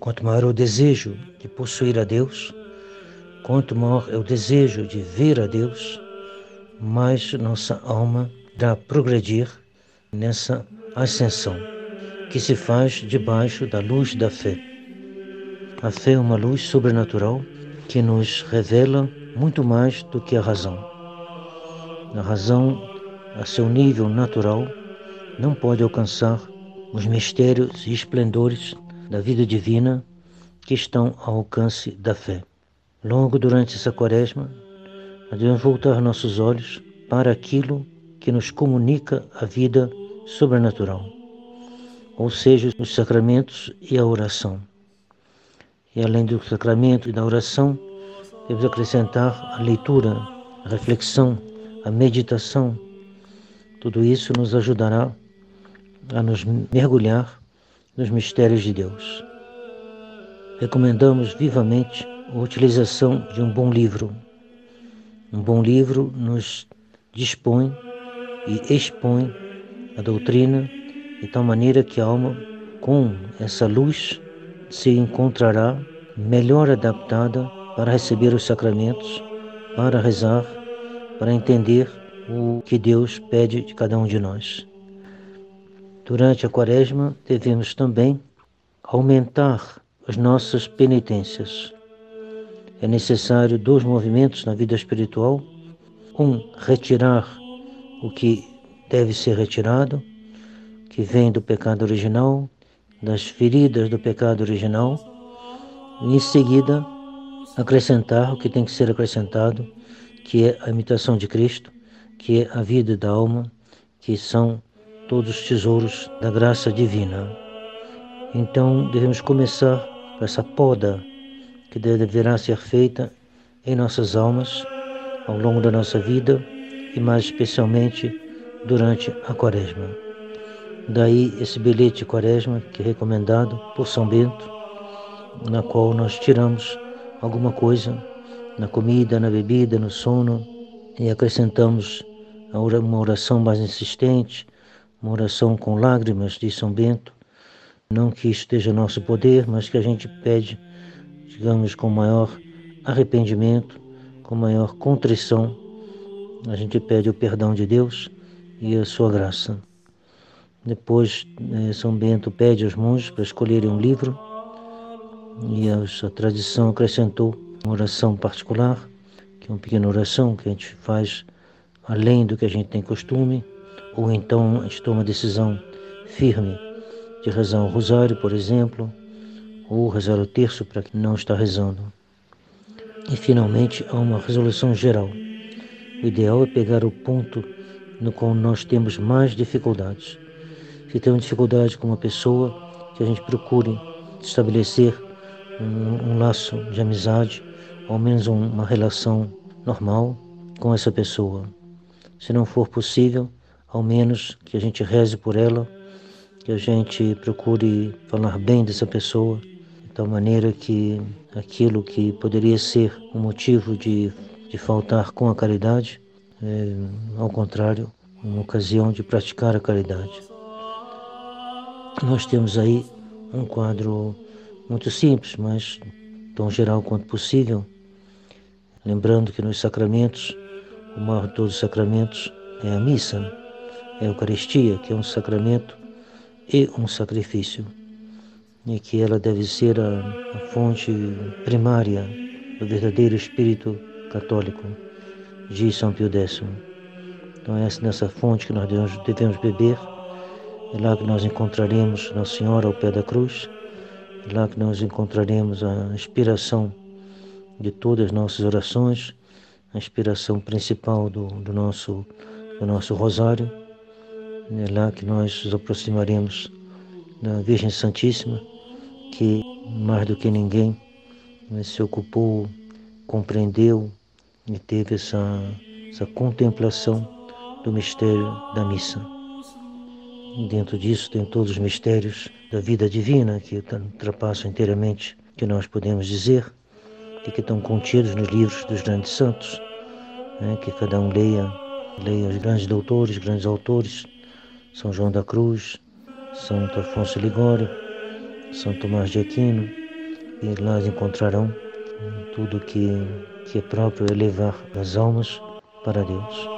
Quanto maior o desejo de possuir a Deus, quanto maior é o desejo de ver a Deus, mais nossa alma irá progredir nessa ascensão que se faz debaixo da luz da fé. A fé é uma luz sobrenatural que nos revela muito mais do que a razão. A razão, a seu nível natural, não pode alcançar os mistérios e esplendores da vida divina que estão ao alcance da fé. Logo durante essa quaresma, devemos voltar nossos olhos para aquilo que nos comunica a vida sobrenatural, ou seja, os sacramentos e a oração. E além do sacramento e da oração, devemos acrescentar a leitura, a reflexão, a meditação. Tudo isso nos ajudará a nos mergulhar nos mistérios de Deus. Recomendamos vivamente a utilização de um bom livro. Um bom livro nos dispõe e expõe a doutrina de tal maneira que a alma, com essa luz, se encontrará melhor adaptada para receber os sacramentos, para rezar, para entender o que Deus pede de cada um de nós. Durante a quaresma, devemos também aumentar as nossas penitências. É necessário dois movimentos na vida espiritual: um, retirar o que deve ser retirado, que vem do pecado original, das feridas do pecado original, e em seguida acrescentar o que tem que ser acrescentado, que é a imitação de Cristo, que é a vida da alma, que são todos os tesouros da graça divina. Então devemos começar com essa poda que deverá ser feita em nossas almas ao longo da nossa vida e mais especialmente durante a quaresma. Daí esse bilhete quaresma que é recomendado por São Bento, na qual nós tiramos alguma coisa na comida, na bebida, no sono e acrescentamos uma oração mais insistente, uma oração com lágrimas de São Bento. Não que esteja nosso poder, mas que a gente pede, digamos, com maior arrependimento, com maior contrição a gente pede o perdão de Deus e a sua graça. Depois, eh, São Bento pede aos monges para escolherem um livro e a tradição acrescentou uma oração particular, que é uma pequena oração que a gente faz além do que a gente tem costume, ou então a gente toma uma decisão firme de rezar o rosário, por exemplo, ou rezar o terço para quem não está rezando. E finalmente há uma resolução geral o ideal é pegar o ponto no qual nós temos mais dificuldades. Se temos dificuldade com uma pessoa, que a gente procure estabelecer um, um laço de amizade, ou ao menos um, uma relação normal com essa pessoa. Se não for possível, ao menos que a gente reze por ela, que a gente procure falar bem dessa pessoa, tal maneira que aquilo que poderia ser um motivo de de faltar com a caridade, é, ao contrário, uma ocasião de praticar a caridade. Nós temos aí um quadro muito simples, mas tão geral quanto possível, lembrando que nos sacramentos, o maior de todos os sacramentos é a missa, é a Eucaristia, que é um sacramento e um sacrifício, e que ela deve ser a, a fonte primária do verdadeiro espírito católico de São Pio X. Então é nessa fonte que nós devemos, devemos beber, é lá que nós encontraremos Nossa Senhora ao pé da cruz, é lá que nós encontraremos a inspiração de todas as nossas orações, a inspiração principal do, do, nosso, do nosso rosário, é lá que nós nos aproximaremos da Virgem Santíssima, que mais do que ninguém se ocupou, compreendeu, e teve essa essa contemplação do mistério da missa. Dentro disso tem todos os mistérios da vida divina que ultrapassam inteiramente que nós podemos dizer e que estão contidos nos livros dos grandes santos, né? que cada um leia, leia os grandes doutores, grandes autores, São João da Cruz, Santo Afonso Ligório, São Tomás de Aquino, e lá encontrarão tudo que, que é próprio elevar as almas para Deus.